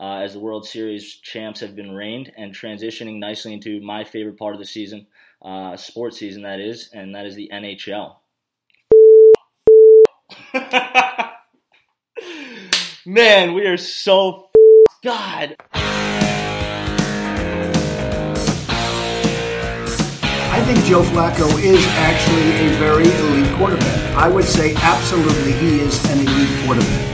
uh, as the World Series champs have been reigned and transitioning nicely into my favorite part of the season, uh, sports season that is, and that is the NHL. Man, we are so God. I think Joe Flacco is actually a very elite quarterback. I would say absolutely he is an elite quarterback.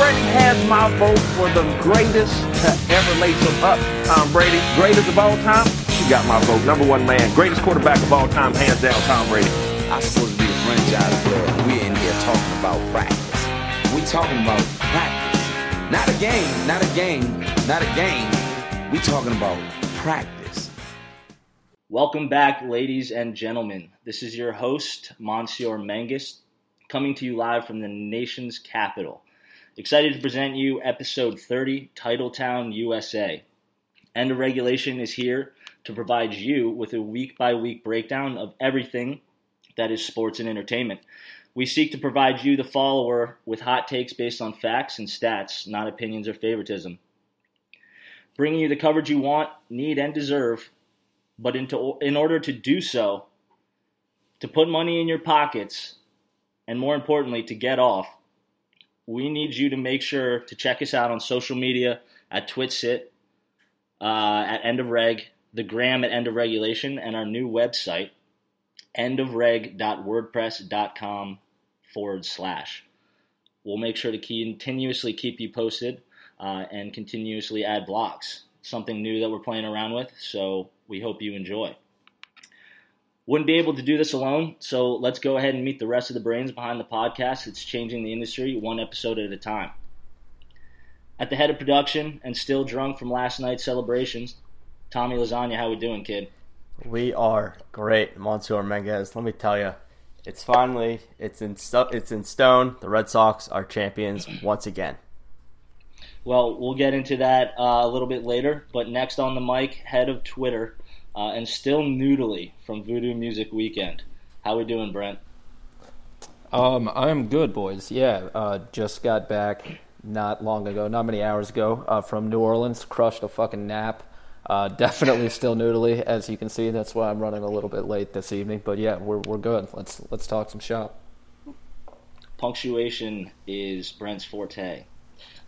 Tom Brady has my vote for the greatest to ever lace them up. Tom Brady, greatest of all time. She got my vote. Number one man, greatest quarterback of all time, hands down, Tom Brady. I'm supposed to be a franchise player. We're in here talking about practice. We talking about practice. Not a game, not a game, not a game. We talking about practice. Welcome back, ladies and gentlemen. This is your host, Monsieur Mangus, coming to you live from the nation's capital. Excited to present you episode 30, Titletown, USA. End of Regulation is here to provide you with a week by week breakdown of everything that is sports and entertainment. We seek to provide you, the follower, with hot takes based on facts and stats, not opinions or favoritism. Bringing you the coverage you want, need, and deserve, but into, in order to do so, to put money in your pockets, and more importantly, to get off, we need you to make sure to check us out on social media at Twitsit, uh, at End of Reg, the Gram at End of Regulation, and our new website, endofreg.wordpress.com forward slash. We'll make sure to continuously keep you posted uh, and continuously add blocks. Something new that we're playing around with, so we hope you enjoy. Wouldn't be able to do this alone, so let's go ahead and meet the rest of the brains behind the podcast that's changing the industry one episode at a time. At the head of production and still drunk from last night's celebrations, Tommy Lasagna, how we doing, kid? We are great, Monsieur Menges. Let me tell you, it's finally it's in sto- it's in stone. The Red Sox are champions once again. Well, we'll get into that uh, a little bit later. But next on the mic, head of Twitter uh, and still noodly from Voodoo Music Weekend. How we doing, Brent? Um, I'm good, boys. Yeah, uh, just got back not long ago, not many hours ago, uh, from New Orleans. Crushed a fucking nap. Uh, definitely still noodly, as you can see. That's why I'm running a little bit late this evening. But yeah, we're we're good. Let's let's talk some shop. Punctuation is Brent's forte.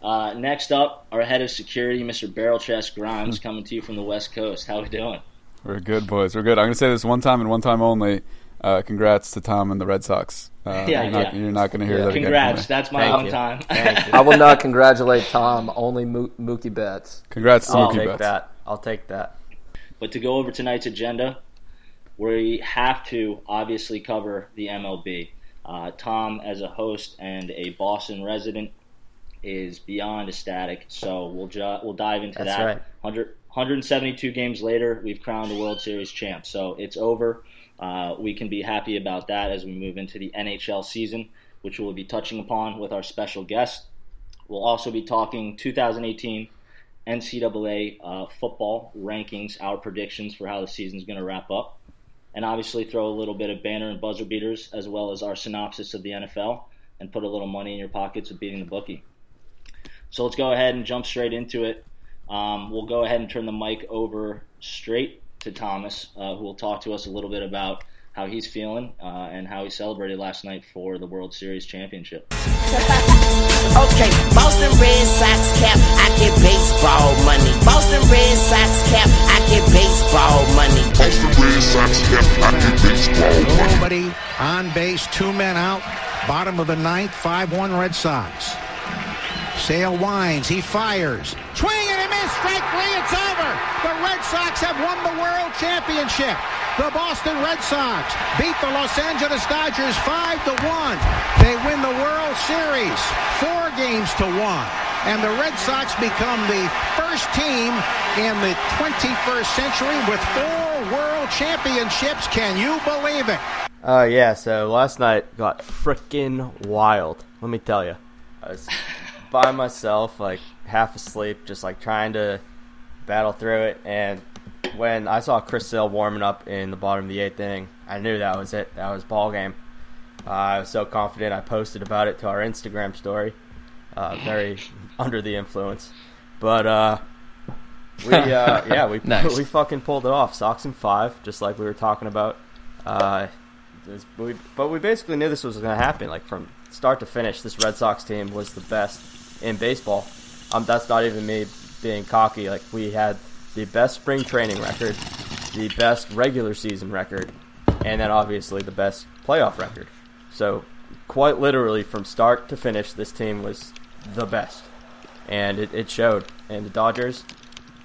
Uh, next up, our head of security, Mr. Barrel Chest Grimes, coming to you from the West Coast. How we doing? We're good, boys. We're good. I'm going to say this one time and one time only. Uh, congrats to Tom and the Red Sox. Uh, Yeah, you're not, yeah. not going to hear Yeah. that Congrats. again. That's my Thank own you. time. I will not congratulate Tom. Only Mo- Mookie Betts. Congrats to I'll Mookie take Betts. that. I'll take that. But to go over tonight's agenda, we have to obviously cover the MLB. Uh, Tom, as a host and a Boston resident, is beyond ecstatic. So we'll ju- we'll dive into That's that. right. 100, 172 games later, we've crowned a World Series champ. So it's over. Uh, we can be happy about that as we move into the NHL season, which we'll be touching upon with our special guest. We'll also be talking 2018 NCAA uh, football rankings, our predictions for how the season's going to wrap up, and obviously throw a little bit of banner and buzzer beaters as well as our synopsis of the NFL and put a little money in your pockets with beating the bookie. So let's go ahead and jump straight into it. Um, we'll go ahead and turn the mic over straight to Thomas, uh, who will talk to us a little bit about how he's feeling uh, and how he celebrated last night for the World Series championship. Okay, Boston Red Sox cap, I get baseball money. Boston Red Sox cap, I get baseball money. Boston Red Sox cap, I get baseball money. Nobody on base, two men out. Bottom of the ninth, 5-1 Red Sox. Sale winds, he fires. Swing and a miss, strike three, it's over. The Red Sox have won the World Championship. The Boston Red Sox beat the Los Angeles Dodgers 5 to 1. They win the World Series 4 games to 1. And the Red Sox become the first team in the 21st century with four World Championships. Can you believe it? Uh, yeah. So last night got freaking wild. Let me tell you, I was by myself, like half asleep, just like trying to battle through it. And when I saw Chris Sale warming up in the bottom of the eighth inning, I knew that was it. That was ball game. Uh, I was so confident. I posted about it to our Instagram story. Uh, very under the influence, But uh, we uh, yeah we Nice. we fucking pulled it off. Sox in five, just like we were talking about. Uh, this- but we, but we basically knew this was going to happen. Like from start to finish, this Red Sox team was the best in baseball. Um, that's not even me being cocky. Like we had the best spring training record, the best regular season record, and then obviously the best playoff record. So quite literally from start to finish, this team was the best, and it, it showed. And the Dodgers,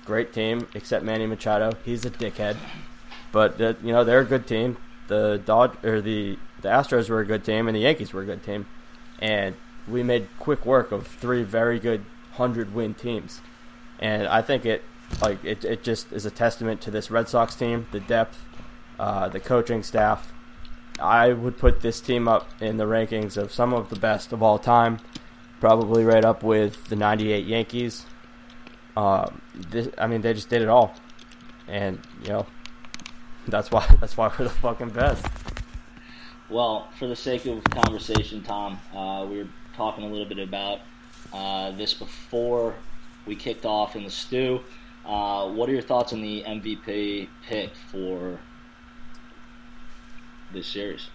great team, except Manny Machado. He's a dickhead, but uh, you know they're a good team. The Dod or the the Astros were a good team, and the Yankees were a good team, and we made quick work of three very good hundred win teams, and I think it like it, it just is a testament to this Red Sox team, the depth, uh, the coaching staff. I would put this team up in the rankings of some of the best of all time, probably right up with the '98 Yankees. Um, this, I mean, they just did it all, and you know, that's why that's why we're the fucking best. Well, for the sake of conversation, Tom, uh, we were talking a little bit about uh, this before we kicked off in the stew. Uh, what are your thoughts on the MVP pick for this series?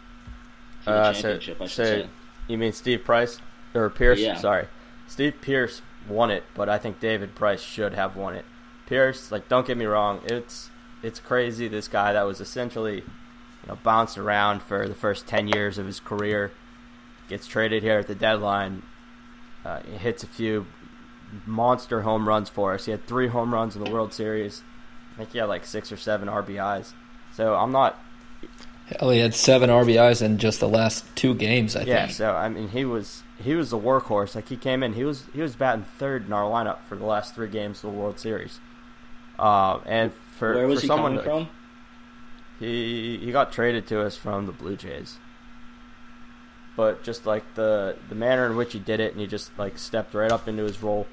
For the Uh, so, I should so say. you mean Steve Price or Pearce? Yeah. Sorry, Steve Pearce won it, but I think David Price should have won it. Pearce, like, don't get me wrong, it's it's crazy. This guy that was essentially, you know, bounced around for the first ten years of his career, gets traded here at the deadline, uh, hits a few monster home runs for us. He had three home runs in the World Series. I think he had like six or seven RBIs. So I'm not Hell, he had seven RBIs in just the last two games. I think. yeah, think. so I mean, he was he was the workhorse. Like he came in, he was he was batting third in our lineup for the last three games of the World Series. Uh, and for Where was for he someone coming from? he he got traded to us from the Blue Jays. But just like the the manner in which he did it, and he just like stepped right up into his role,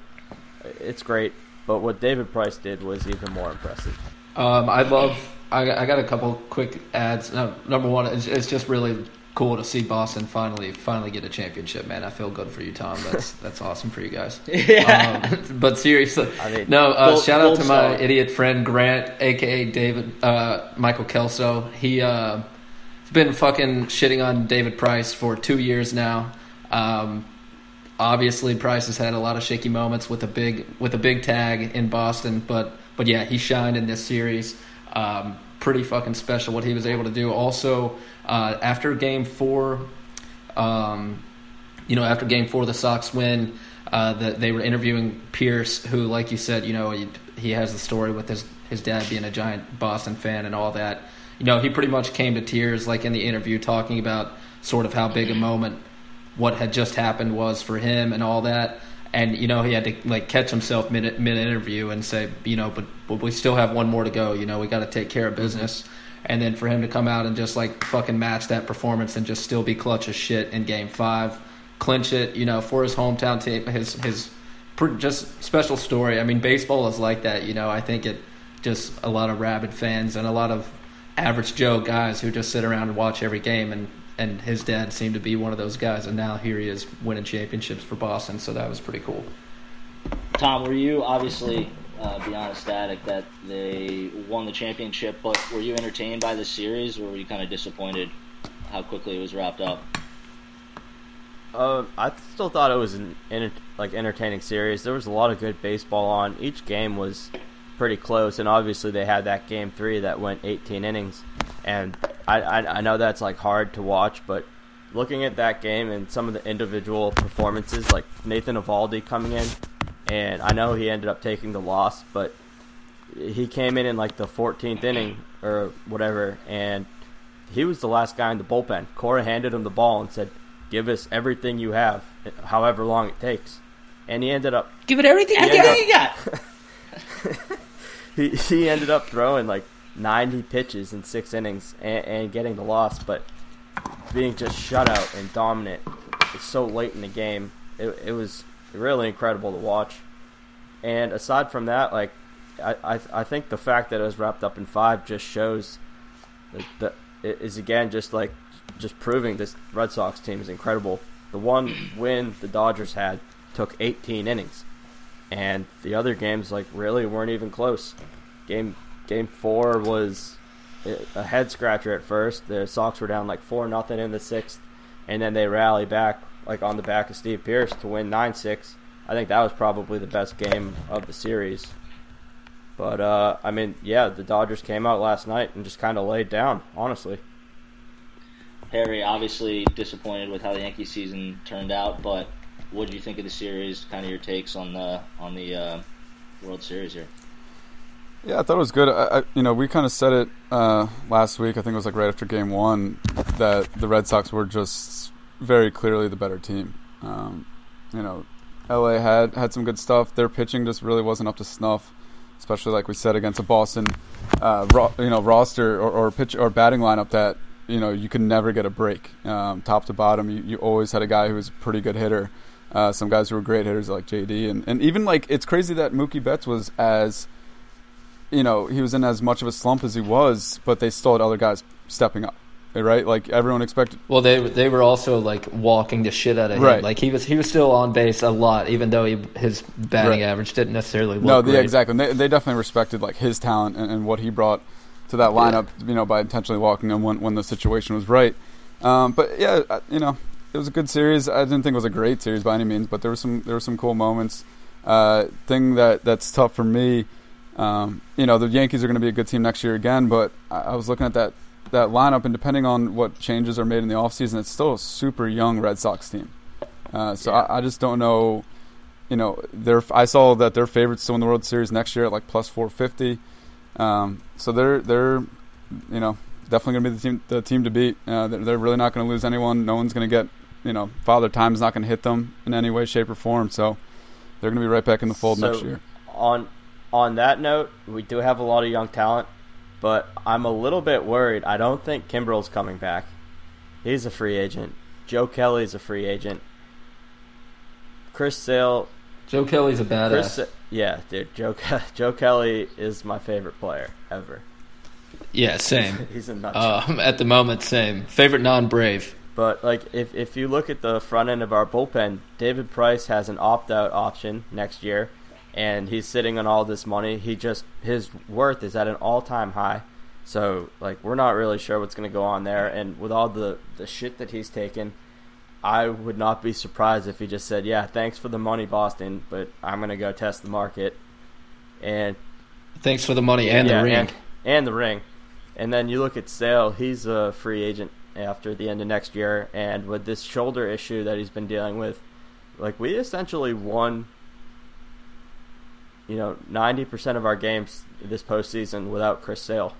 it's great. But what David Price did was even more impressive. Um, I love. I, got- I got a couple quick ads. No, number one, it's, it's just really cool to see Boston finally finally get a championship. Man, I feel good for you, Tom. That's that's awesome for you guys. Yeah. Um, but seriously, I mean, no. Uh, shout out to my star. idiot friend Grant, aka David uh, Michael Kelso. He uh, been fucking shitting on David Price for two years now. Um, obviously Price has had a lot of shaky moments with a big with a big tag in Boston, but but yeah, he shined in this series. Um, pretty fucking special what he was able to do. Also, uh, after Game Four, um, you know, after Game Four, the Sox win. Uh, that they were interviewing Pearce, who, like you said, you know, he, he has the story with his his dad being a giant Boston fan and all that. You know, he pretty much came to tears, like in the interview, talking about sort of how big a moment what had just happened was for him and all that. And you know, he had to like catch himself mid mid interview and say, you know, but but we still have one more to go. You know, we got to take care of business. And then for him to come out and just like fucking match that performance and just still be clutch as shit in Game Five, clinch it. You know, for his hometown team, his his just special story. I mean, baseball is like that. You know, I think it just a lot of rabid fans and a lot of average Joe guys who just sit around and watch every game and and his dad seemed to be one of those guys and now here he is winning championships for Boston so that was pretty cool. Tom, were you obviously uh, beyond ecstatic that they won the championship, but were you entertained by the series, or were you kind of disappointed how quickly it was wrapped up? Uh, I still thought it was an enter- like entertaining series. There was a lot of good baseball on. Each game was pretty close, and obviously they had that game three that went 18 innings. And I, I I know that's like hard to watch, but looking at that game and some of the individual performances, like Nathan Eovaldi coming in, and I know he ended up taking the loss, but he came in in like the 14th inning or whatever, and he was the last guy in the bullpen. Cora handed him the ball and said, "Give us everything you have, however long it takes." And he ended up Give it everything you Everything you got. He he ended up throwing like 90 pitches in six innings and, and getting the loss, but being just shut out and dominant so late in the game, it, it was really incredible to watch. And aside from that, like I, I I think the fact that it was wrapped up in five just shows that, that it is again just like just proving this Red Sox team is incredible. The one win the Dodgers had took 18 innings. And the other games like really weren't even close. Game game four was a head scratcher at first. The Sox were down like four nothing in the sixth, and then they rally back like on the back of Steve Pearce to win nine six. I think that was probably the best game of the series. But uh, I mean, yeah, the Dodgers came out last night and just kind of laid down. Honestly, Harry obviously disappointed with how the Yankee season turned out, but what did you think of the series? Kind of your takes on the on the uh, World Series here. Yeah, I thought it was good. I, I, you know, we kind of said it uh, last week. I think it was like right after Game One that the Red Sox were just very clearly the better team. Um, you know, LA had had some good stuff. Their pitching just really wasn't up to snuff, especially like we said against a Boston, uh, ro- you know, roster or, or pitch or batting lineup that you know you could never get a break, um, top to bottom. You, you always had a guy who was a pretty good hitter. Uh, some guys who were great hitters like JD, and, and even like it's crazy that Mookie Betts was as you know, he was in as much of a slump as he was, but they still had other guys stepping up. Right, like everyone expected. Well, they they were also like walking the shit out of him. Right. Like he was he was still on base a lot, even though he, his batting Right. average didn't necessarily look No, great. yeah, exactly. And they, they definitely respected like his talent and, and what he brought to that lineup. You know, by intentionally walking him when when the situation was right. Um, but yeah, you know, it was a good series. I didn't think it was a great series by any means, but there was some there were some cool moments. Uh, thing that that's tough for me. Um, you know, the Yankees are going to be a good team next year again, but I, I was looking at that that lineup, and depending on what changes are made in the offseason, it's still a super young Red Sox team. Uh, so I, I just don't know. You know, they're, I saw that they're favorites to win the World Series next year at like plus 450. Um, so they're they're you know definitely going to be the team the team to beat. Uh, they're, they're really not going to lose anyone. No one's going to get you know Father Time's not going to hit them in any way, shape, or form. So they're going to be right back in the fold So, next year. On on that note, we do have a lot of young talent, but I'm a little bit worried. I don't think Kimbrel's coming back. He's a free agent. Joe Kelly's a free agent. Chris Sale, Joe Kelly's a badass. Chris, yeah, dude. Joe Joe Kelly is my favorite player ever. yeah, same. He's a nutshell. Um, at the moment, same. Favorite non-brave. But like, if if you look at the front end of our bullpen, David Price has an opt out option next year, and he's sitting on all this money. He just his worth is at an all time high. So like, we're not really sure what's going to go on there. And with all the the shit that he's taken, I would not be surprised if he just said, "Yeah, thanks for the money, Boston, but I'm going to go test the market." And Thanks for the money and yeah, the ring. and, and the ring. And then you look at Sale; he's a free agent after the end of next year, and with this shoulder issue that he's been dealing with, like we essentially won, you know, ninety percent of our games this postseason without Chris Sale.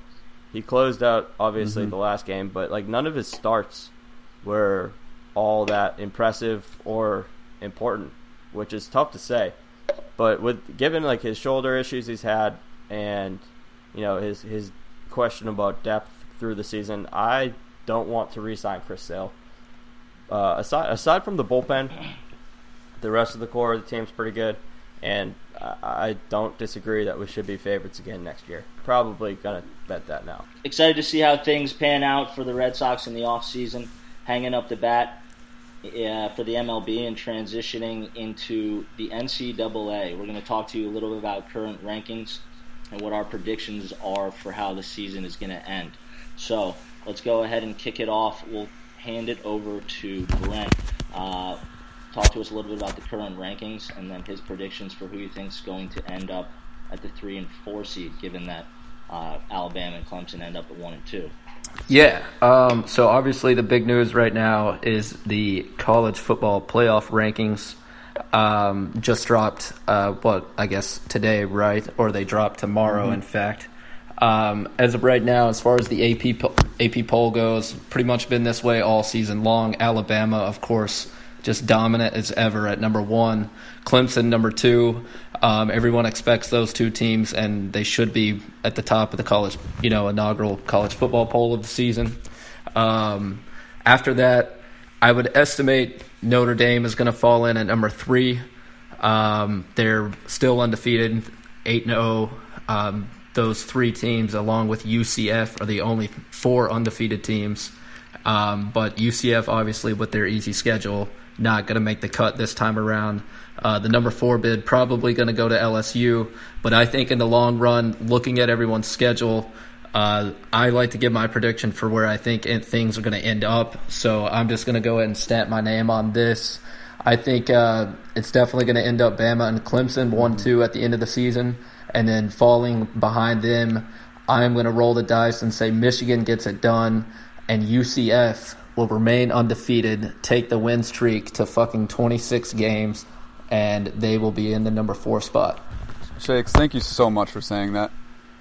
He closed out obviously Mhm. the last game, but like none of his starts were all that impressive or important, which is tough to say. But with given like his shoulder issues he's had and you know his his question about depth through the season, I don't want to re-sign Chris Sale. Uh, aside aside from the bullpen, the rest of the core of the team's pretty good, and I, I don't disagree that we should be favorites again next year. Probably gonna bet that now. Excited to see how things pan out for the Red Sox in the offseason, hanging up the bat uh, for the MLB and transitioning into the NCAA. We're going to talk to you a little bit about current rankings and what our predictions are for how the season is going to end. So let's go ahead and kick it off. We'll hand it over to Brent. Uh, talk to us a little bit about the current rankings and then his predictions for who he thinks is going to end up at the three and four seed, given that uh, Alabama and Clemson end up at one and two. Yeah. Um, so obviously, the big news right now is the college football playoff rankings. Um, just dropped. Uh, what I guess today, right? Or they dropped tomorrow. Mhm. In fact, um, as of right now, as far as the AP AP poll goes, pretty much been this way all season long. Alabama, of course, just dominant as ever at number one. Clemson number two. Um, everyone expects those two teams, and they should be at the top of the college, you know, inaugural college football poll of the season. Um, after that, I would estimate Notre Dame is going to fall in at number three. Um, they're still undefeated, eight and zero. Those three teams, along with UCF, are the only four undefeated teams. Um, but UCF, obviously, with their easy schedule, not going to make the cut this time around. Uh, the number four bid probably going to go to LSU, but I think in the long run, looking at everyone's schedule, uh, I like to give my prediction for where I think things are going to end up. So I'm just going to go ahead and stamp my name on this. I think uh, it's definitely going to end up Bama and Clemson one two at the end of the season, and then falling behind them. I'm going to roll the dice and say Michigan gets it done, and UCF will remain undefeated, take the win streak to fucking 26 games, and they will be in the number four spot. Shakes, thank you so much for saying that.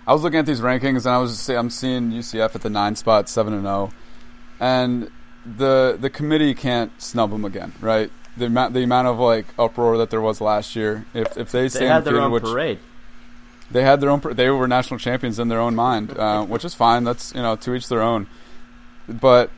I was looking at these rankings and I was just, I'm seeing UCF at the nine spot, seven and zero, and the the committee can't snub them again, right? The amount the amount of like uproar that there was last year. If if they stay They had their own which parade. They had their own, they were national champions in their own mind, uh, which is fine. That's you know to each their own. But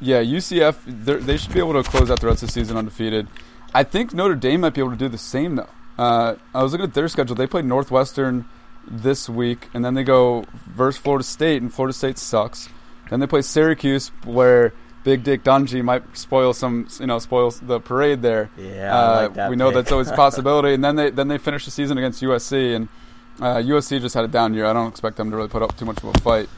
yeah, UCF they're- should be able to close out the rest of the season undefeated. I think Notre Dame might be able to do the same though. Uh, I was looking at their schedule. They play Northwestern this week, and then they go versus Florida State, and Florida State sucks. Then they play Syracuse, where Big Dick Dungey might spoil some, you know, spoil the parade there. Yeah, uh, like that we know pick. that's always a possibility. and then they then they finish the season against USC, and uh, USC just had a down year. I don't expect them to really put up too much of a fight.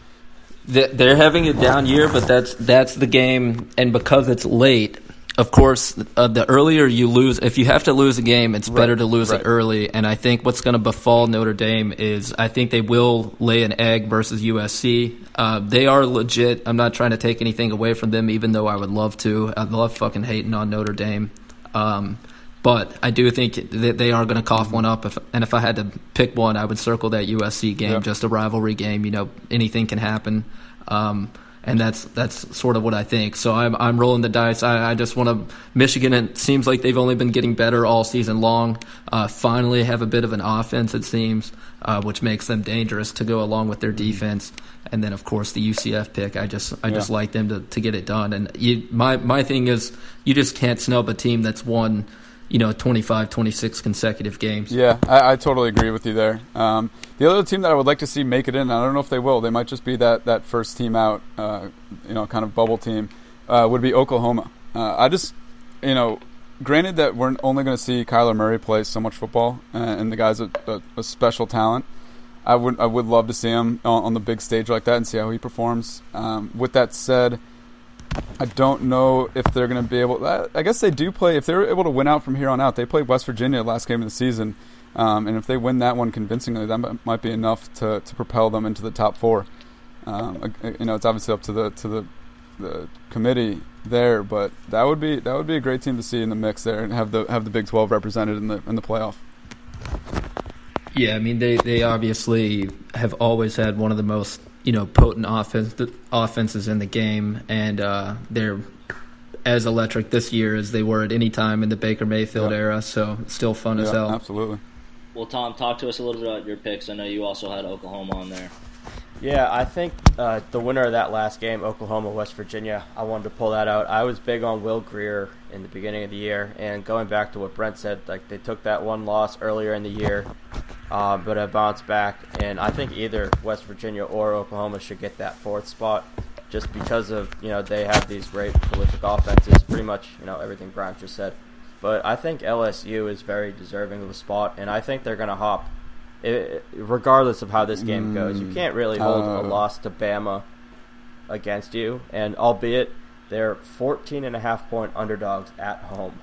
They- They're having a down year, but that's that's the game, and because it's late, of course, uh, the earlier you lose, if you have to lose a game, it's better to lose right. it early. And I think what's going to befall Notre Dame is I think they will lay an egg versus USC. Uh, they are legit. I'm not trying to take anything away from them, even though I would love to. I love fucking hating on Notre Dame. Um, but I do think that they are going to cough one up. If, and if I had to pick one, I would circle that USC game, Yeah. just a rivalry game. You know, anything can happen. Um, and that's that's sort of what I think. So I'm I'm rolling the dice. I, I just want to Michigan. It seems like they've only been getting better all season long. Uh, finally, have a bit of an offense. It seems, uh, which makes them dangerous to go along with their defense. And then, of course, the UCF pick. I just I just like them to, to get it done. And you, my my thing is, you just can't snub a team that's won, you know, 25, 26 consecutive games. Yeah, I, I totally agree with you there. Um, the other team that I would like to see make it in, I don't know if they will. They might just be that, that first team out, uh, you know, kind of bubble team. Uh, would be Oklahoma. Uh, I just, you know, granted that we're only going to see Kyler Murray play so much football, uh, and the guy's a, a, a special talent. I would I would love to see him on, on the big stage like that and see how he performs. Um, with that said, I don't know if they're going to be able. I, guess they do play. If they're able to win out from here on out, they played West Virginia last game of the season, um, and if they win that one convincingly, that might- be enough to, to propel them into the top four. Um, you know, it's obviously up to the to the the committee there, but that would be that would be a great team to see in the mix there and have the have the Big Twelve represented in the in the playoff. Yeah, I mean they, they obviously have always had one of the most you know potent offense offenses in the game, and uh, they're as electric this year as they were at any time in the Baker Mayfield Yeah. era. So still fun as hell. absolutely. Well, Tom, talk to us a little bit about your picks. I know you also had Oklahoma on there. Yeah, I think uh, the winner of that last game, Oklahoma West Virginia, I wanted to pull that out. I was big on Will Grier in the beginning of the year, and going back to what Brent said, like they took that one loss earlier in the year, uh, but have bounced back, and I think either West Virginia or Oklahoma should get that fourth spot, just because of you know they have these great prolific offenses, pretty much you know everything Brian just said. But I think LSU is very deserving of a spot, and I think they're going to hop it, regardless of how this game goes, you Mm, can't really hold uh, a loss to Bama against you. And albeit they're 14 and a half point underdogs at home.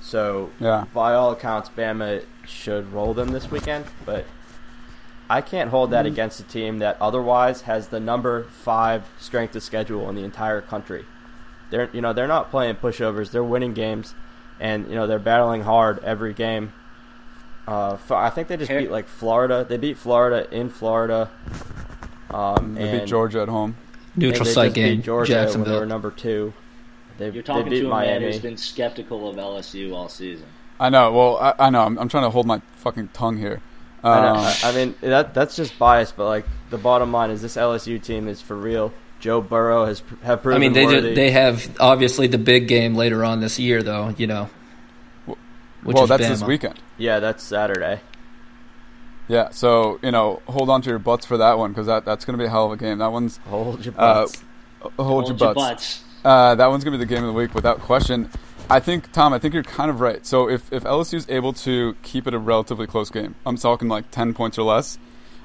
So, Yeah. by all accounts, Bama should roll them this weekend. But I can't hold that against a team that otherwise has the number five strength of schedule in the entire country. They're you know they're not playing pushovers. They're winning games, and you know they're battling hard every game. Uh, f- I think they just beat like Florida. They beat Florida in Florida. Um, They beat Georgia at home. Neutral they site game, Georgia when they were number two. They, You're they talking beat to a man Miami. who's been skeptical of LSU all season. I know. Well, I, I know. I'm, I'm trying to hold my fucking tongue here. I, know, Um, I- I mean that that's just bias, but like the bottom line is this LSU team is for real. Joe Burrow has pr- have I mean, they worthy. did, they have obviously the big game later on this year, though. You know, which well, is that's this weekend. yeah, that's Saturday. Yeah, so you know, hold on to your butts for that one because that, that's going to be a hell of a game. That one's Hold your Uh, butts. hold, your butts. butts. Uh, that one's going to be the game of the week without question. I think Tom, I think you're kind of right. So if if LSU is able to keep it a relatively close game, I'm talking like ten points or less.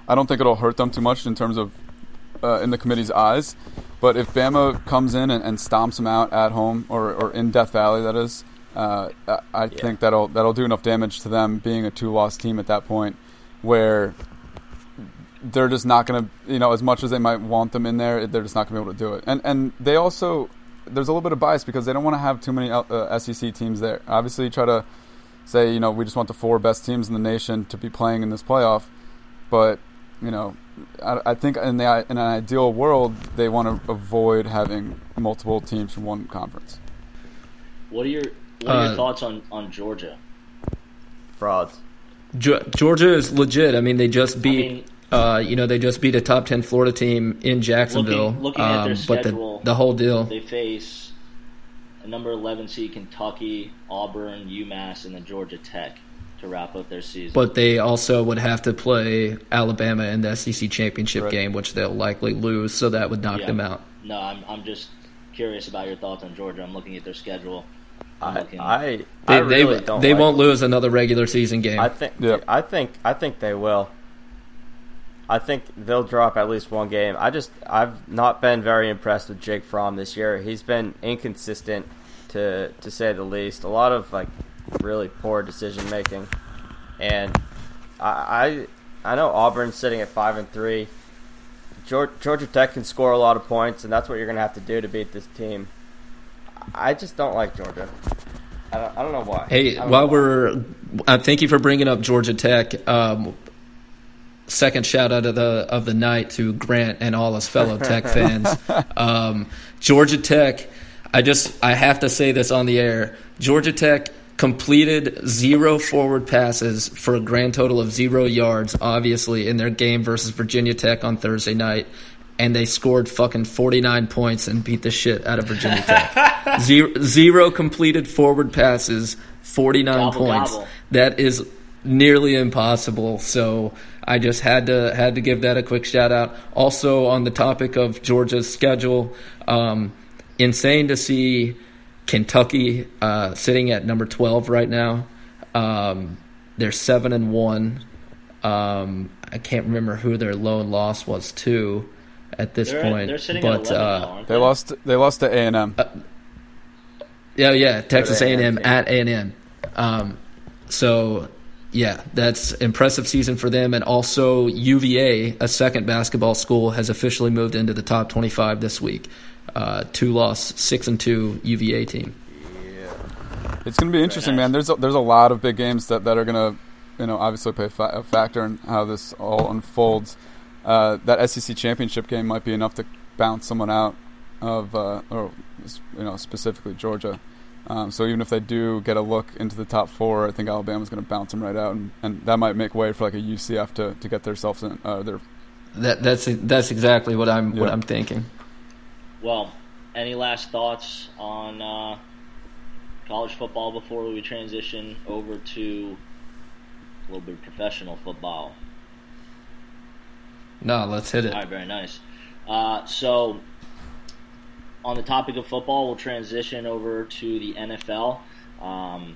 I don't think it'll hurt them too much in terms of uh, in the committee's eyes. But if Bama comes in and, and stomps them out at home or, or in Death Valley, that is, uh, I, I think that'll that'll do enough damage to them being a two-loss team at that point, where they're just not going to, you know, as much as they might want them in there, they're just not going to be able to do it. And and they also there's a little bit of bias because they don't want to have too many uh, SEC teams there. Obviously, try to say, you know, we just want the four best teams in the nation to be playing in this playoff, but you know, I, I think in the in an ideal world, they want to avoid having multiple teams from one conference. What are your What are your Uh, thoughts on on Georgia? Frauds. Ge- Georgia is legit. I mean, they just beat. mean- uh, you know, they just beat a top ten Florida team in Jacksonville. Looking, looking at their um, but schedule, the the whole deal. They face a number eleven seed Kentucky, Auburn, UMass, and then Georgia Tech to wrap up their season. But they also would have to play Alabama in the SEC championship Right. game, which they'll likely lose. So that would knock Yeah. them out. no, I'm I'm just curious about your thoughts on Georgia. I'm looking at their schedule. I'm I I, They really they, don't. they like won't lose another regular season game. I think. Yeah. I think. I think they will. I think they'll drop at least one game. I just I've not been very impressed with Jake Fromm this year. He's been inconsistent to to say the least. A lot of like really poor decision making, and I I, I know Auburn's sitting at five and three. Georgia, Georgia Tech can score a lot of points, and that's what you're going to have to do to beat this team. I just don't like Georgia. I don't, I don't know why. Hey, while why. we're, uh, thank you for bringing up Georgia Tech. Um, second shout out of the of the night to Grant and all his fellow Tech fans. Um, Georgia Tech, I just I have to say this on the air. Georgia Tech completed zero forward passes for a grand total of zero yards. Obviously, in their game versus Virginia Tech on Thursday night. And they scored fucking 49 points and beat the shit out of Virginia Tech. zero, zero completed forward passes, 49 Gobble, points. gobble. That is nearly impossible. So I just had to had to give that a quick shout out. Also on the topic of Georgia's schedule, um, insane to see Kentucky uh, sitting at number twelve right now. Um, they're seven and one. Um, I can't remember who their lone loss was to at this they're, point, they're sitting but at 11 uh, now, aren't They lost. They lost to A and M. Yeah, yeah, Texas A A&M and M team. at A and M. Um, so yeah, that's impressive season for them, and also UVA, a second basketball school, has officially moved into the top twenty-five this week. Uh, two loss, six and two UVA team. Yeah, It's going to be interesting, man. There's a, there's a lot of big games that, that are going to, you know, obviously play fa- a factor in how this all unfolds. Uh, that SEC championship game might be enough to bounce someone out of, uh, or you know, specifically Georgia. Um, so even if they do get a look into the top four, I think Alabama's going to bounce them right out, and, and that might make way for like a UCF to, to get themselves in. Uh, their That that's that's exactly what I'm what I'm thinking. Well, any last thoughts on uh, college football before we transition over to a little bit of professional football? No, let's hit it. All right, very nice. Uh, so, on the topic of football, we'll transition over to the NFL. Um,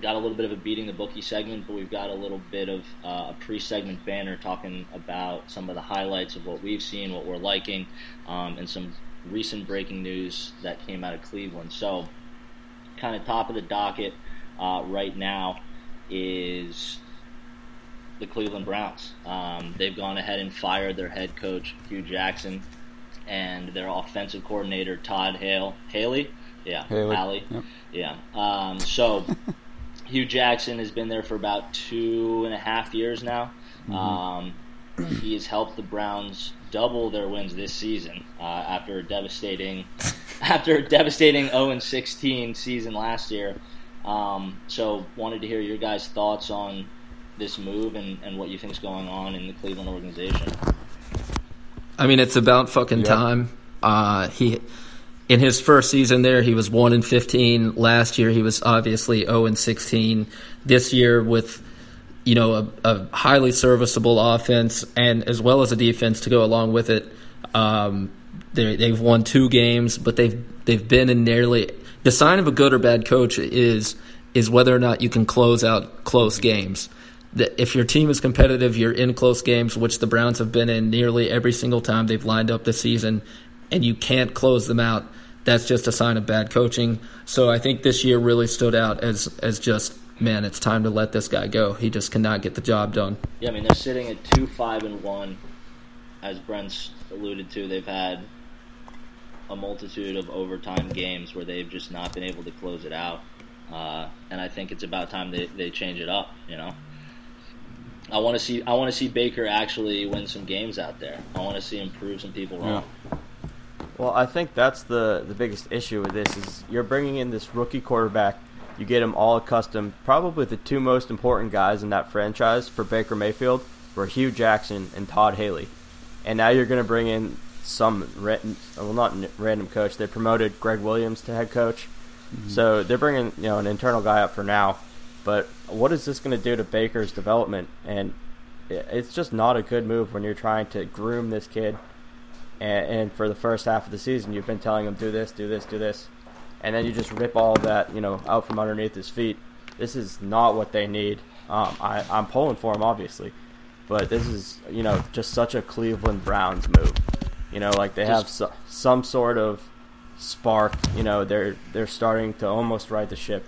got a little bit of a beating the bookie segment, but we've got a little bit of uh, a pre-segment banner talking about some of the highlights of what we've seen, what we're liking, um, and some recent breaking news that came out of Cleveland. So, kind of top of the docket uh, right now is the Cleveland Browns. Um, they've gone ahead and fired their head coach Hue Jackson and their offensive coordinator Todd Hale Haley. Yeah, Haley. Haley. Yep. Yeah. Um, so Hue Jackson has been there for about two and a half years now. Um, he has helped the Browns double their wins this season uh, after a devastating after a devastating 0 and 16 season last year. Um, so wanted to hear your guys' thoughts on this move and, and what you think is going on in the Cleveland organization. I mean, it's about fucking Yep. time. Uh, he in his first season there, he was one and fifteen. Last year, he was obviously zero and sixteen. This year, with you know a, a highly serviceable offense and as well as a defense to go along with it, um, they, they've won two games, but they've they've been in nearly the sign of a good or bad coach is is whether or not you can close out close games. If your team is competitive, you're in close games, which the Browns have been in nearly every single time they've lined up this season, and you can't close them out. That's just a sign of bad coaching. So I think this year really stood out as as just man, it's time to let this guy go. He just cannot get the job done. Yeah, I mean they're sitting at two five and one, as Brent's alluded to. They've had a multitude of overtime games where they've just not been able to close it out, uh, and I think it's about time they, they change it up. You know, I want to see I want to see Baker actually win some games out there. I want to see him prove some people wrong. Well, I think that's the the biggest issue with this is you're bringing in this rookie quarterback. You get him all accustomed. Probably the two most important guys in that franchise for Baker Mayfield were Hue Jackson and Todd Haley, and now you're going to bring in some random, well not random coach. They promoted Gregg Williams to head coach, mm-hmm. so they're bringing you know an internal guy up for now. But what is this going to do to Baker's development? And it's just not a good move when you're trying to groom this kid and, and, for the first half of the season, you've been telling him do this, do this, do this, and then you just rip all that, you know, out from underneath his feet. This is not what they need. Um, I, I'm pulling for him, obviously, but this is, you know, just such a Cleveland Browns move. You know, like they have so, some sort of spark. You know, they're they're starting to almost right the ship,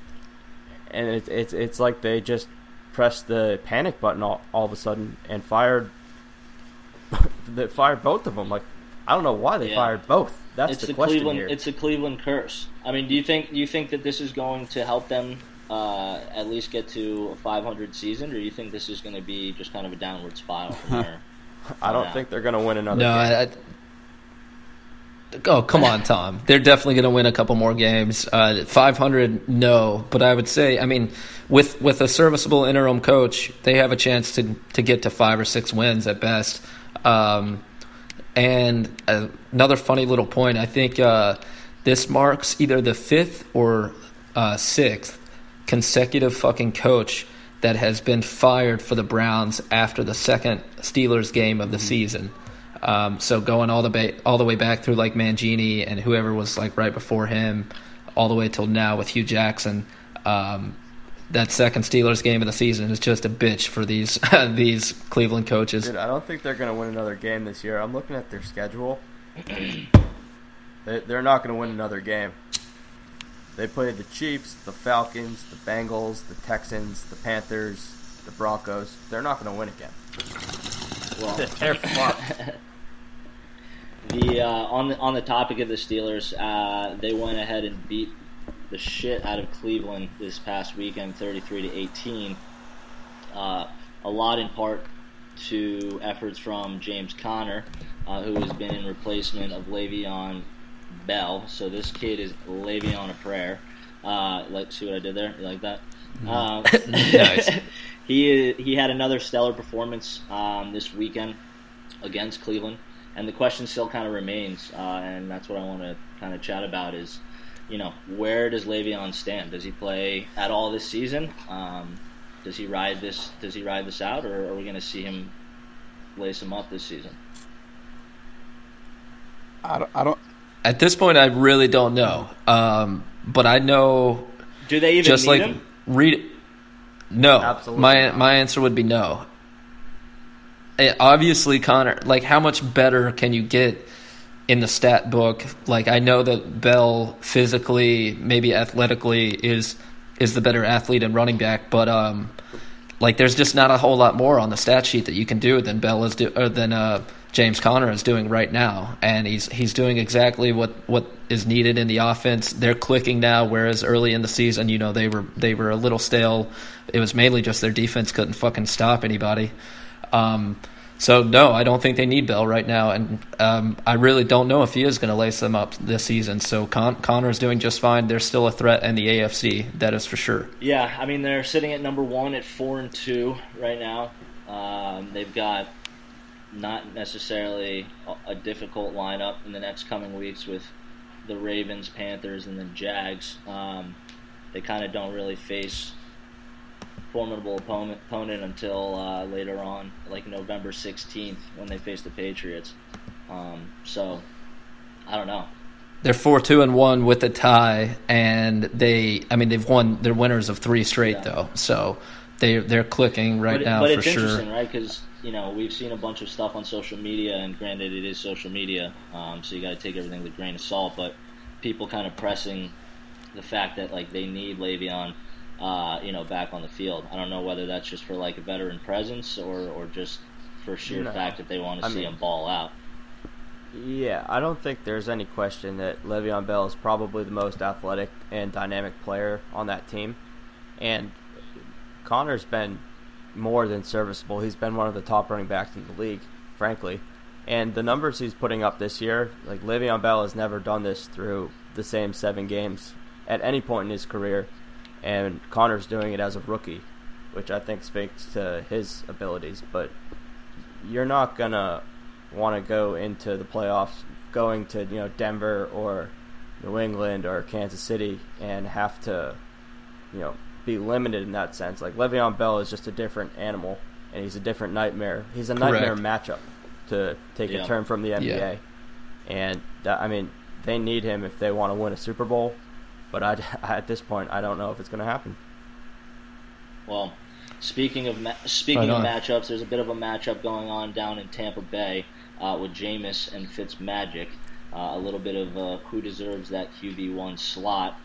and it's it's it's like they just pressed the panic button all, all of a sudden and fired. they fired both of them. Like I don't know why they yeah. fired both. That's it's the, the question Cleveland, here. It's a Cleveland curse. I mean, do you think do you think that this is going to help them uh, at least get to a 500 season, or do you think this is going to be just kind of a downward spiral from there? I don't think they're going to win another. Game? No, I, Oh come on, Tom! They're definitely going to win a couple more games. Uh, Five hundred, no, but I would say, I mean, with with a serviceable interim coach, they have a chance to to get to five or six wins at best. Um, and uh, another funny little point, I think uh, this marks either the fifth or uh, sixth consecutive fucking coach that has been fired for the Browns after the second Steelers game of the mm-hmm. season. Um, so going all the ba- all the way back through like Mangini and whoever was like right before him, all the way till now with Hue Jackson. Um, that second Steelers game of the season is just a bitch for these these Cleveland coaches. Dude, I don't think they're going to win another game this year. I'm looking at their schedule. they, are not going to win another game. They played the Chiefs, the Falcons, the Bengals, the Texans, the Panthers, the Broncos. They're not going to win again. Well, they're fucked. The uh, on the on the topic of the Steelers, uh, they went ahead and beat the shit out of Cleveland this past weekend, 33 to 18. Uh, a lot in part to efforts from James Conner, uh, who has been in replacement of Le'Veon Bell. So this kid is Le'Veon a prayer. Uh, like, see what I did there? You like that? Mm-hmm. Um, nice. he he had another stellar performance um, this weekend against Cleveland, and the question still kind of remains, uh, and that's what I want to kind of chat about is you know, where does Le'Veon stand? Does he play at all this season? Um, does he ride this? Does he ride this out, or are we going to see him lace him up this season? I don't, I don't. At this point, I really don't know. Um, but I know. Do they even just like him? read? No, Absolutely my not. my answer would be no. Obviously, Conner, Like, how much better can you get? in the stat book. Like I know that Bell physically, maybe athletically, is is the better athlete and running back, but um, like there's just not a whole lot more on the stat sheet that you can do than Bell is do or than uh, James Conner is doing right now, and he's he's doing exactly what what is needed in the offense. They're clicking now, whereas early in the season, you know, they were they were a little stale. It was mainly just their defense couldn't fucking stop anybody. Um, so no, I don't think they need Bell right now, and um, I really don't know if he is going to lace them up this season. So Con- is doing just fine. They're still a threat in the AFC, that is for sure. Yeah, I mean they're sitting at number one at four and two right now. Um, they've got not necessarily a difficult lineup in the next coming weeks with the Ravens, Panthers, and the Jags. Um, they kind of don't really face formidable opponent, opponent until uh, later on, like November 16th when they face the Patriots. Um, so, I don't know. They're four two and one with a tie, and they. I mean, they've won. They're winners of three straight Yeah. though, so they they're clicking right but, now but for it's sure. interesting, right? Because you know we've seen a bunch of stuff on social media, and granted, it is social media, um, so you got to take everything with a grain of salt. But people kind of pressing the fact that like they need Le'Veon, uh, you know, back on the field. I don't know whether that's just for like a veteran presence or or just for sheer No. fact that they want to I see mean- him ball out. Yeah, I don't think there's any question that Le'Veon Bell is probably the most athletic and dynamic player on that team, and Conner's been more than serviceable. He's been one of the top running backs in the league, frankly, and the numbers he's putting up this year, like Le'Veon Bell has never done this through the same seven games at any point in his career, and Conner's doing it as a rookie, which I think speaks to his abilities. But you're not gonna want to go into the playoffs going to you know Denver or New England or Kansas City and have to you know be limited in that sense. Like Le'Veon Bell is just a different animal and he's a different nightmare. He's a nightmare matchup to take Yeah. a term from the NBA. Yeah. And that, I mean, they need him if they want to win a Super Bowl. But I, at this point, I don't know if it's going to happen. Well, speaking of ma- speaking of matchups, there's a bit of a matchup going on down in Tampa Bay uh, with Jameis and Fitzmagic. Uh, a little bit of uh, who deserves that QB one slot.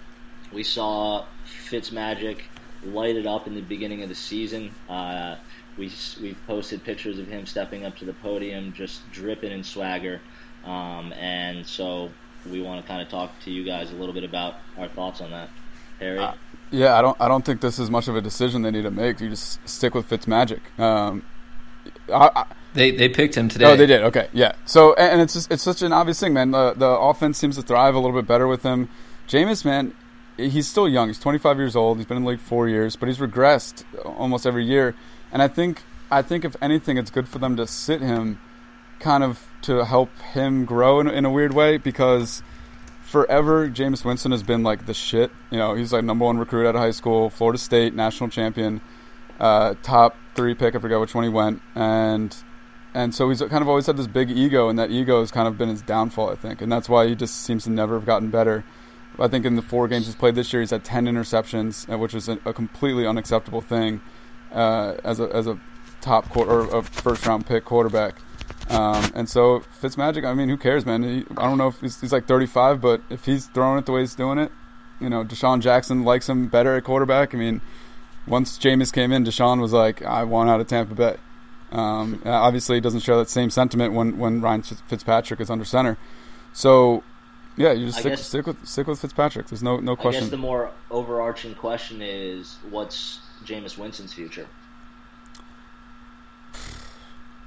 We saw Fitzmagic light it up in the beginning of the season. Uh, we we've posted pictures of him stepping up to the podium, just dripping in swagger. Um, and so we want to kind of talk to you guys a little bit about our thoughts on that. Harry, Uh, Yeah, I don't. I don't think this is much of a decision they need to make. You just stick with Fitzmagic. Um, I, I, They they picked him today. Oh, they did. Okay, yeah. So, and and it's just, it's such an obvious thing, man. The the offense seems to thrive a little bit better with him. Jameis, man, he's still young. He's 25 years old. He's been in the league four years, but he's regressed almost every year. And I think I think if anything, it's good for them to sit him, kind of to help him grow in, in a weird way because forever Jameis Winston has been like the shit. You know, he's like number one recruit out of high school, Florida State national champion, uh, top three pick. I forget which one he went, and and so he's kind of always had this big ego, and that ego has kind of been his downfall, I think, and that's why he just seems to never have gotten better. I think in the four games he's played this year, he's had ten interceptions, uh, which is a, a completely unacceptable thing uh, as a as a top quarter or a first round pick quarterback. Um, and so Fitzmagic, I mean, who cares, man? He, I don't know if he's, he's like 35, but if he's throwing it the way he's doing it, you know, DeSean Jackson likes him better at quarterback. I mean, once Jameis came in, DeSean was like, I want out of Tampa Bay. Um, obviously, he doesn't share that same sentiment when, when Ryan Fitzpatrick is under center. So, yeah, you just stick, guess- stick with stick with Fitzpatrick. There's no no I question. guess the more overarching question is what's Jameis Winston's future?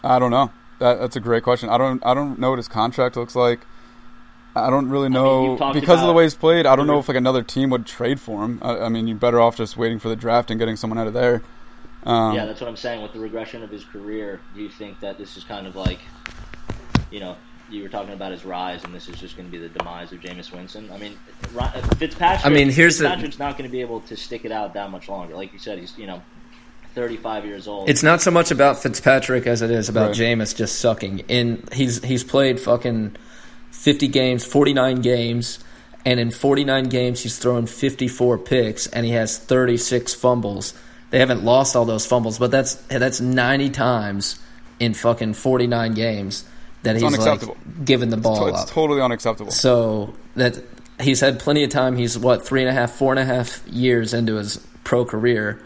I don't know. That, that's a great question. I don't I don't know what his contract looks like. I don't really know you've talked because of the way he's played. I don't know if like another team would trade for him. I, I mean, you're better off just waiting for the draft and getting someone out of there. Um, yeah, that's what I'm saying. With the regression of his career, do you think that this is kind of like, you know, you were talking about his rise, and this is just going to be the demise of Jameis Winston? I mean, uh, Fitzpatrick. I mean, here's the- Fitzpatrick's not going to be able to stick it out that much longer. Like you said, he's you know, 35 years old. It's not so much about Fitzpatrick as it is about Right. Jameis just sucking. In he's he's played fucking fifty games, forty nine games, and in forty nine games he's thrown fifty four picks and he has thirty six fumbles. They haven't lost all those fumbles, but that's that's ninety times in fucking forty nine games that It's he's unacceptable. like giving the ball to- it's up. totally unacceptable. So that he's had plenty of time. He's what three and a half, four and a half years into his pro career.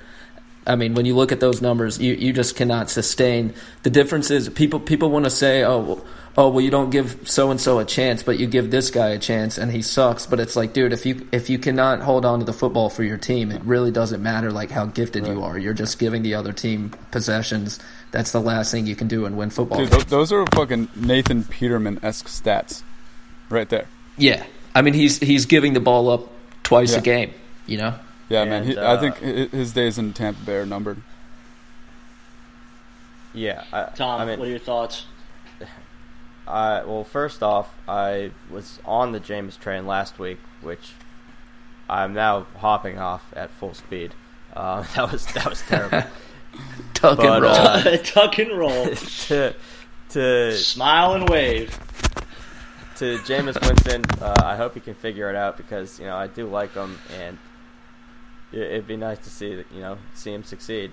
I mean, when you look at those numbers, you, you just cannot sustain. The difference is people people want to say, oh, well, oh, well, you don't give so and so a chance, but you give this guy a chance, and he sucks. But it's like, dude, if you if you cannot hold on to the football for your team, it really doesn't matter like how gifted you are. You're just giving the other team possessions. That's the last thing you can do and win football. Dude, games. those are fucking Nathan Peterman esque stats, right there. Yeah, I mean, he's he's giving the ball up twice Yeah. a game. You know. Yeah, man. And, He, I uh, think his days in Tampa Bay are numbered. Yeah, I, Tom, I mean, what are your thoughts? I well, first off, I was on the Jameis train last week, which I'm now hopping off at full speed. Uh, that was that was terrible. Tuck But, and roll. uh, Tuck and roll, to to smile and wave. to Jameis Winston, uh, I hope he can figure it out because you know I do like him, and it, it'd be nice to see you know see him succeed.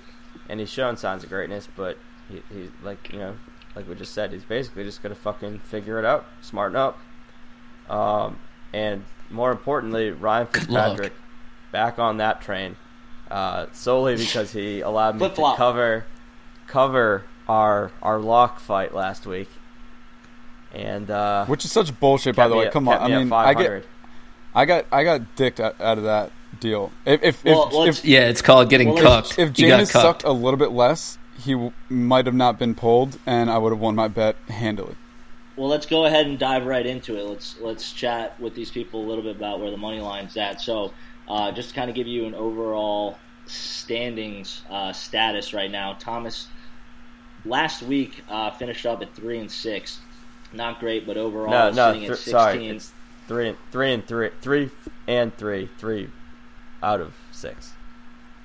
And he's shown signs of greatness, but he, he's like you know like we just said, he's basically just gonna fucking figure it out, smarten up. Um, and more importantly, Ryan Fitzpatrick back on that train, uh, solely because he allowed me Flip-flop. to cover cover our our lock fight last week. And uh, Which is such bullshit, by the way. at- Come on, I mean, I get, I got, I got dicked out, out of that deal. If if Well, if, if, Yeah, it's called getting Well, cucked. if you got Jameis sucked a little bit less, he w- might have not been pulled, and I would have won my bet handily. Well, let's go ahead and dive right into it. Let's let's chat with these people a little bit about where the money line's at. So, uh, just to kind of give you an overall standings uh, status right now, Thomas last week uh, finished up at three and six. Not great, but overall no, no, sitting th- at sixteen. sorry, it's three, and- three and three, three and three, three out of six.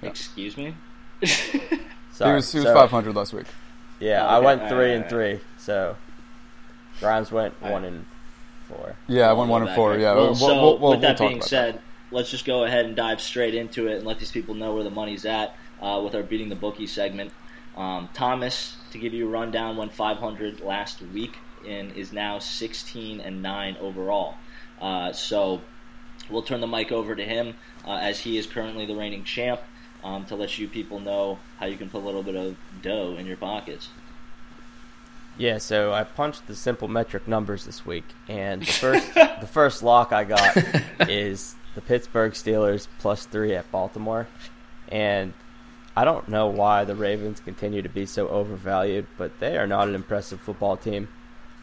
Excuse me. Sorry, he was he was so- 500 last week. Yeah, Oh, I went three right, and all three, so Grimes went All one and four. Yeah, I We'll won go one and four. there. Yeah, Well, we'll, so we'll, we'll, with we'll that being about said, let's just go ahead and dive straight into it and let these people know where the money's at uh, with our beating the bookie segment. Um, Thomas, to give you a rundown, went 500 last week and is now 16 and nine overall. Uh, so we'll turn the mic over to him uh, as he is currently the reigning champ um, to let you people know how you can put a little bit of dough in your pockets. Yeah, so I punched the simple metric numbers this week, and the first the first lock I got is the Pittsburgh Steelers plus three at Baltimore, and I don't know why the Ravens continue to be so overvalued, but they are not an impressive football team.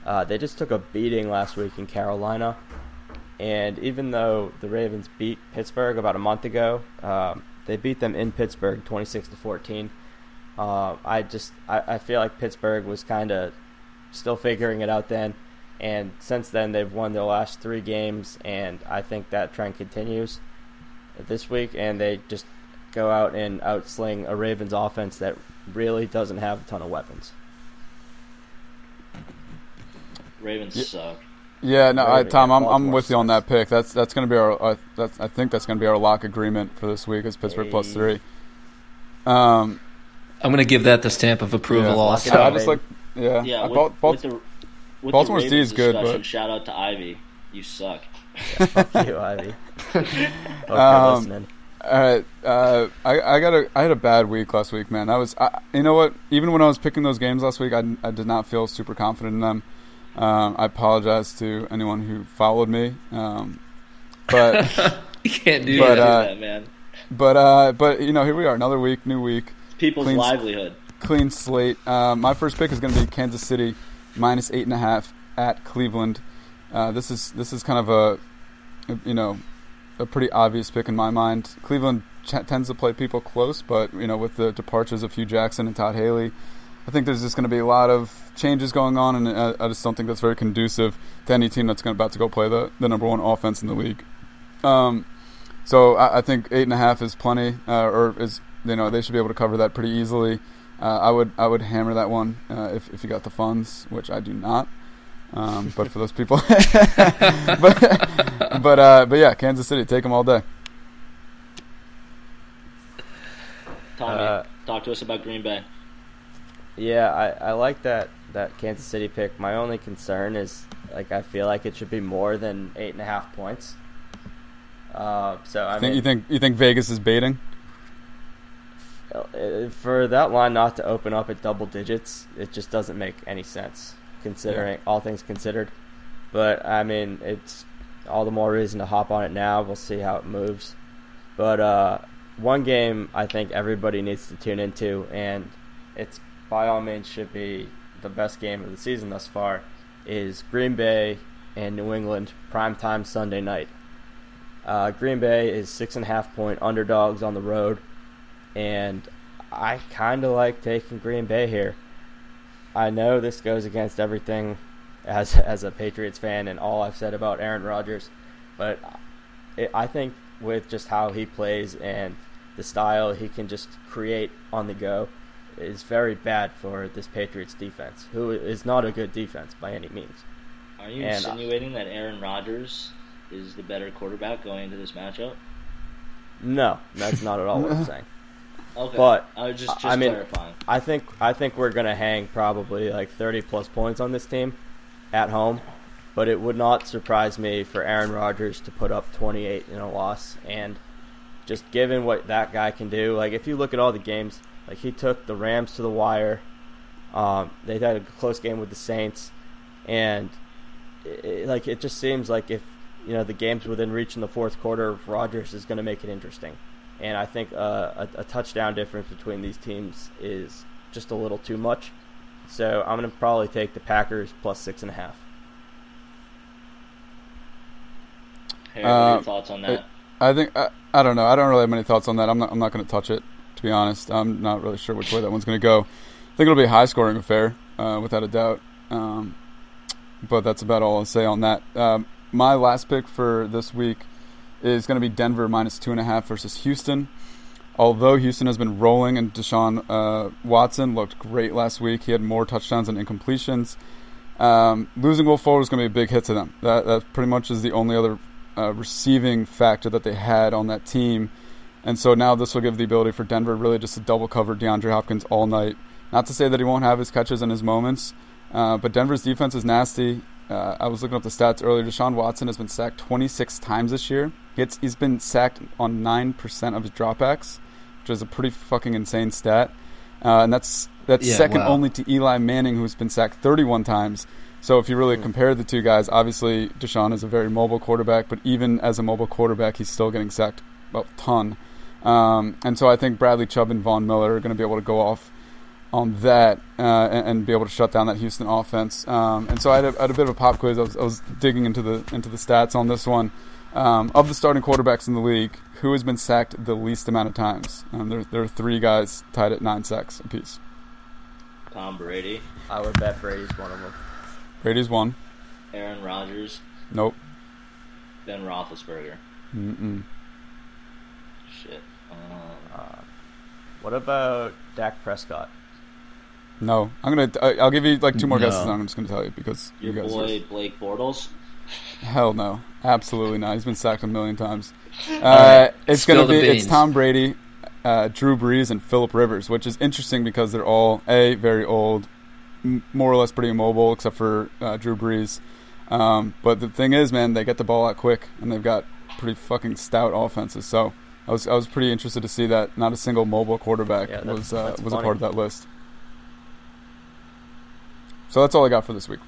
Uh, they just took a beating last week in Carolina, and even though the Ravens beat Pittsburgh about a month ago, um, they beat them in Pittsburgh twenty six to fourteen. Uh, I just I, I feel like Pittsburgh was kind of still figuring it out then, and since then they've won their last three games, and I think that trend continues this week, and they just go out and outsling a Ravens offense that really doesn't have a ton of weapons. Ravens Yeah. suck. Yeah, no, I, Tom, I'm, I'm with you on that pick. That's that's going to be our. Uh, that's, I think that's going to be our lock agreement for this week. Is Pittsburgh Hey. three. Um, I'm going to give that the stamp of approval yeah, also. Lock I just like yeah. Yeah, I with, bought, bought, with the with Baltimore's the D is good, but- shout out to Ivy. You suck. Yeah, Fuck you, Ivy. Hope you're Um, listening. All right, uh, I I got a I had a bad week last week, man. I was I, you know what? Even when I was picking those games last week, I, I did not feel super confident in them. Um, I apologize to anyone who followed me, um, but you can't do But, that. uh, that, man. but uh, but you know here we are, another week, new week, People's clean- livelihood. clean slate. Uh, my first pick is going to be Kansas City minus eight and a half at Cleveland. Uh, this is this is kind of a, a, you know a pretty obvious pick in my mind. Cleveland ch- tends to play people close, but you know with the departures of Hue Jackson and Todd Haley, I think there's just going to be a lot of changes going on, and uh, I just don't think that's very conducive to any team that's going about to go play the the number one offense in the league. Um, so I, I think eight and a half is plenty, uh, or is you know they should be able to cover that pretty easily. Uh, I would I would hammer that one uh, if if you got the funds, which I do not. Um, but for those people, but but uh, but yeah, Kansas City, take them all day. Tommy, Uh, talk to us about Green Bay. Yeah, I, I like that that Kansas City pick. My only concern is like I feel like it should be more than eight and a half points. Uh, so I think mean, you think you think Vegas is baiting? uh, for that line not to open up at double digits, it just doesn't make any sense considering all things considered. But I mean, it's all the more reason to hop on it now. We'll see how it moves. But uh, one game I think everybody needs to tune into, and it's by all means should be the best game of the season thus far, is Green Bay and New England primetime Sunday night. Uh, Green Bay is six and a half point underdogs on the road, and I kind of like taking Green Bay here. I know this goes against everything as as a Patriots fan and all I've said about Aaron Rodgers, but it, I think with just how he plays and the style he can just create on the go is very bad for this Patriots defense, who is not a good defense by any means. Are you And, uh, insinuating that Aaron Rodgers is the better quarterback going into this matchup? No, that's not at all what I'm saying. Okay, But I was just, just I mean, clarifying. I think I think we're gonna hang probably like 30 plus points on this team at home, but it would not surprise me for Aaron Rodgers to put up 28 in a loss. And just given what that guy can do, like if you look at all the games, like he took the Rams to the wire. Um, they had a close game with the Saints, and it, it- like it just seems like if you know the game's within reach in the fourth quarter, Rodgers is going to make it interesting. And I think uh, a, a touchdown difference between these teams is just a little too much. So I'm going to probably take the Packers plus six and a half. Harry, what are your Uh, thoughts on that? I think I, I don't know. I don't really have many thoughts on that. I'm not. I'm not going to touch it. To be honest, I'm not really sure which way that one's going to go. I think it'll be a high scoring affair, uh, without a doubt. Um, but that's about all I'll say on that. Um, my last pick for this week is going to be Denver minus two and a half versus Houston. Although Houston has been rolling and Deshaun uh, Watson looked great last week, he had more touchdowns and incompletions. Um, losing Will Fuller is going to be a big hit to them. That that pretty much is the only other uh, receiving factor that they had on that team. And so now this will give the ability for Denver really just to double cover DeAndre Hopkins all night. Not to say that he won't have his catches and his moments, uh, but Denver's defense is nasty. Uh, I was looking up the stats earlier. Deshaun Watson has been sacked 26 times this year. It's, he's been sacked on 9% of his dropbacks, which is a pretty fucking insane stat. Uh, and that's that's Yeah, second wow. only to Eli Manning, who's been sacked 31 times. So if you really compare the two guys, obviously Deshaun is a very mobile quarterback, but even as a mobile quarterback, he's still getting sacked a ton. Um, and so I think Bradley Chubb and Von Miller are going to be able to go off on that uh, and, and be able to shut down that Houston offense. Um, and so I had, a, I had a bit of a pop quiz. I was, I was digging into the into the stats on this one. Um, of the starting quarterbacks in the league, who has been sacked the least amount of times? Um, there, there are three guys tied at nine sacks apiece. Tom Brady, I would bet Brady's one of them. Brady's one. Aaron Rodgers, Nope. Ben Roethlisberger. Mm-mm. Shit. Um, What about Dak Prescott? No. I'm gonna. I, I'll give you like two more No. guesses. and I'm just gonna tell you because your you guys. are- boy Blake Bortles. Hell no, absolutely not. He's been sacked a million times. Uh, it's Spill gonna the be it's. Tom Brady, uh, Drew Brees, and Philip Rivers, which is interesting because they're all a very old, m- more or less pretty immobile, except for uh, Drew Brees. Um, but the thing is, man, they get the ball out quick, and they've got pretty fucking stout offenses. So I was I was pretty interested to see that not a single mobile quarterback Yeah, was uh, that's was a part of that list. So that's all I got for this week.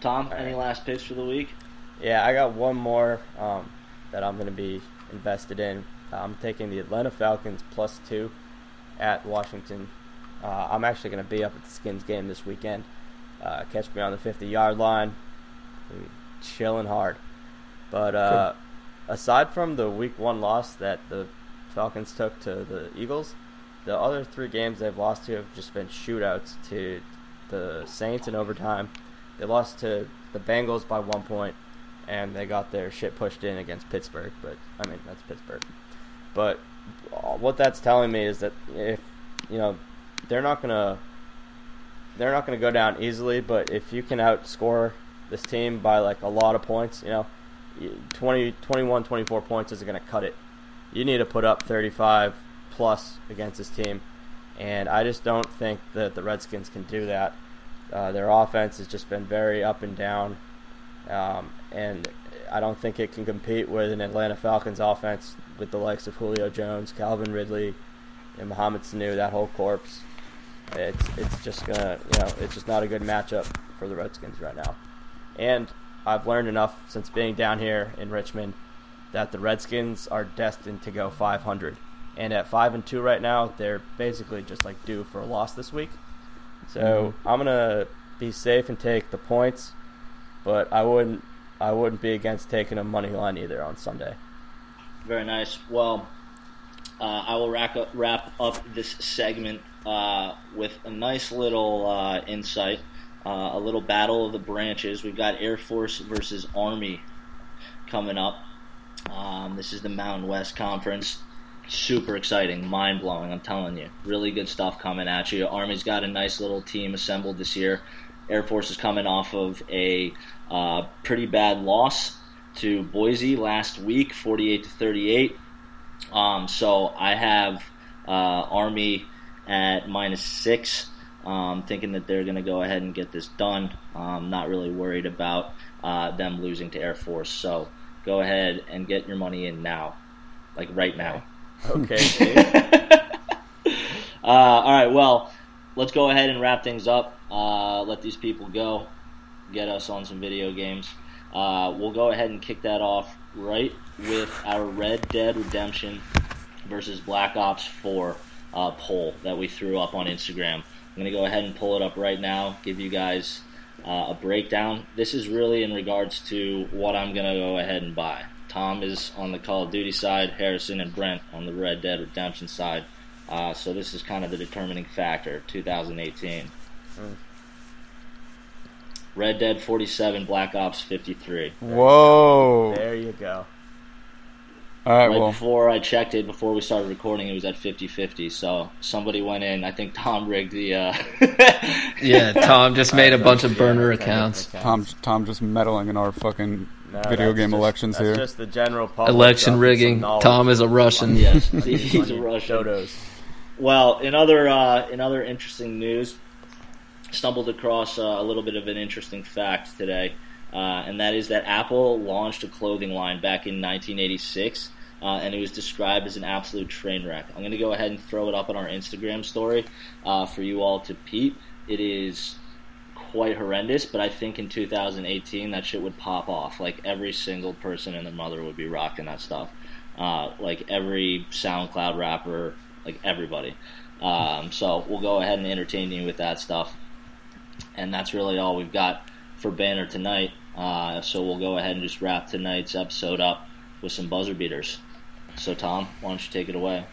Tom, any last picks for the week? Yeah, I got one more um, that I'm going to be invested in. I'm taking the Atlanta Falcons plus two at Washington. Uh, I'm actually going to be up at the Skins game this weekend. Uh, catch me on the 50 yard line. Chilling hard. But uh, aside from the week one loss that the Falcons took to the Eagles, the other three games they've lost to have just been shootouts to the Saints in overtime. They lost to the Bengals by one point, and they got their shit pushed in against Pittsburgh. But I mean, that's Pittsburgh. But uh, what that's telling me is that if you know they're not gonna they're not gonna go down easily. But if you can outscore this team by like a lot of points, you know, 20, 21, 24 points isn't gonna cut it. You need to put up 35 plus against this team, and I just don't think that the Redskins can do that. Uh, their offense has just been very up and down, um, and I don't think it can compete with an Atlanta Falcons offense with the likes of Julio Jones, Calvin Ridley, and Mohamed Sanu. That whole corpse. It's it's just gonna you know it's just not a good matchup for the Redskins right now. And I've learned enough since being down here in Richmond that the Redskins are destined to go 500. And at five and two right now, they're basically just like due for a loss this week. So I'm gonna be safe and take the points, but I wouldn't I wouldn't be against taking a money line either on Sunday. Very nice. Well, uh, I will wrap up, wrap up this segment uh, with a nice little uh, insight, uh, a little battle of the branches. We've got Air Force versus Army coming up. Um, this is the Mountain West Conference. Super exciting, mind blowing. I'm telling you, really good stuff coming at you. Army's got a nice little team assembled this year. Air Force is coming off of a uh, pretty bad loss to Boise last week, 48 to 38. Um, so I have uh, Army at minus six, um, thinking that they're going to go ahead and get this done. Um, not really worried about uh, them losing to Air Force. So go ahead and get your money in now, like right now. Okay. Uh, all right, well, let's go ahead and wrap things up. Uh, let these people go. Get us on some video games. Uh, we'll go ahead and kick that off right with our Red Dead Redemption versus Black Ops 4 uh, poll that we threw up on Instagram. I'm going to go ahead and pull it up right now, give you guys uh, a breakdown. This is really in regards to what I'm going to go ahead and buy. Tom is on the Call of Duty side, Harrison and Brent on the Red Dead Redemption side. Uh, so this is kind of the determining factor, 2018. Red Dead 47, Black Ops 53. Whoa. there you go. All right, right well, before I checked it, before we started recording, it was at 50-50. So somebody went in. I think Tom rigged the. Uh, Yeah, Tom just made a bunch of burner Yeah, accounts. Tom, Tom just meddling in our fucking No, video game just- elections that's here. just the general public Election stuff and some rigging. Tom is a Russian. yes, he's a Russian. Dodos. Well, in other uh, in other interesting news, stumbled across uh, a little bit of an interesting fact today, uh, and that is that Apple launched a clothing line back in 1986, uh, and it was described as an absolute train wreck. I'm going to go ahead and throw it up on our Instagram story uh, for you all to peep. It is quite horrendous, but I think in 2018 that shit would pop off. Like every single person and their mother would be rocking that stuff. Uh, like every SoundCloud rapper, like everybody. Um, so we'll go ahead and entertain you with that stuff, and that's really all we've got for banner tonight. Uh, so we'll go ahead and just wrap tonight's episode up with some buzzer beaters. So Tom, why don't you take it away?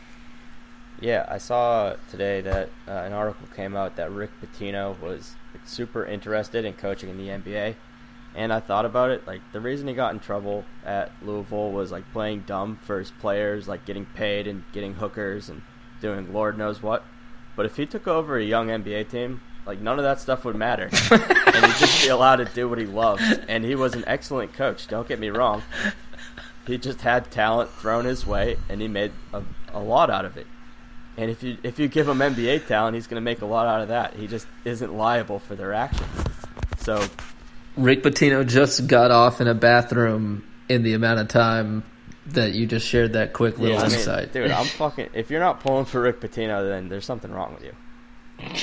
Yeah, I saw today that uh, an article came out that Rick Pitino was super interested in coaching in the NBA, and I thought about it. Like the reason he got in trouble at Louisville was like playing dumb for his players, like getting paid and getting hookers and doing Lord knows what. But if he took over a young NBA team, like none of that stuff would matter, and he'd just be allowed to do what he loves. And he was an excellent coach. Don't get me wrong. He just had talent thrown his way, and he made a, a lot out of it. And if you if you give him NBA talent, he's going to make a lot out of that. He just isn't liable for their actions. So Rick Pitino just got off in a bathroom in the amount of time that you just shared that quick little yeah, I mean, insight. dude, I'm fucking. If you're not pulling for Rick Pitino, then there's something wrong with you.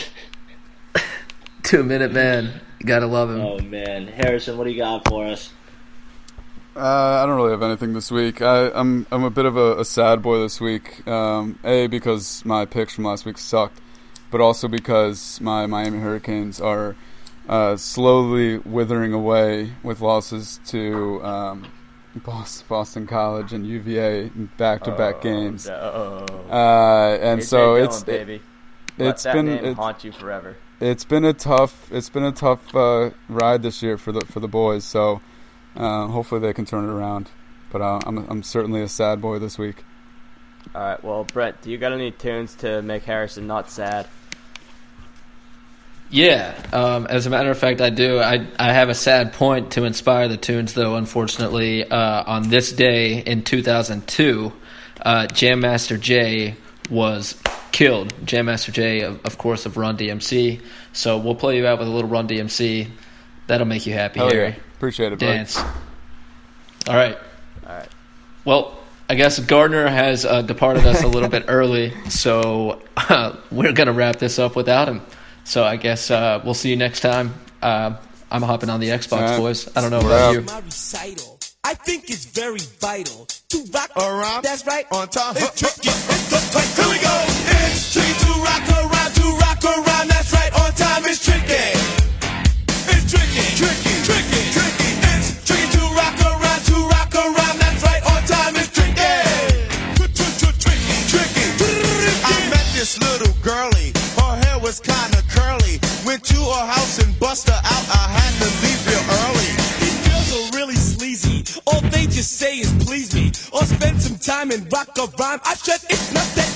Two minute man. You gotta love him. Oh man, Harrison, what do you got for us? Uh, I don't really have anything this week. I, I'm I'm a bit of a, a sad boy this week. Um, a because my picks from last week sucked, but also because my Miami Hurricanes are uh, slowly withering away with losses to um, Boston, Boston College and UVA in back-to-back Oh, games. no. Uh, and AJ so Dillon, it's baby. Let it's that been name it's, haunt you forever. It's been a tough it's been a tough uh, ride this year for the for the boys. So uh, hopefully they can turn it around. But uh, I'm I'm certainly a sad boy this week. All right, well, Brett, do you got any tunes to make Harrison not sad? Yeah, um, as a matter of fact, I do. I I have a sad point to inspire the tunes, though. Unfortunately, uh, on this day in 2002, uh, Jam Master Jay was killed. Jam Master Jay, of, of course, of Run DMC. So we'll play you out with a little Run DMC. That'll make you happy, Hell Harry. yeah, appreciate it, bud. Dance. All right. All right. Well, I guess Gardner has uh, departed us a little bit early, so uh, we're going to wrap this up without him. So I guess uh, we'll see you next time. Uh, I'm hopping on the Xbox, Alright. boys. I don't know We're about out. you. my recital. I think it's very vital to rock around. That's right. On time. It's tricky. It's girlie. Her hair was kinda curly. Went to her house and bust her out. I had to leave real early. These girls are really sleazy. All they just say is please me. Or spend some time and rock a rhyme. I said it's not that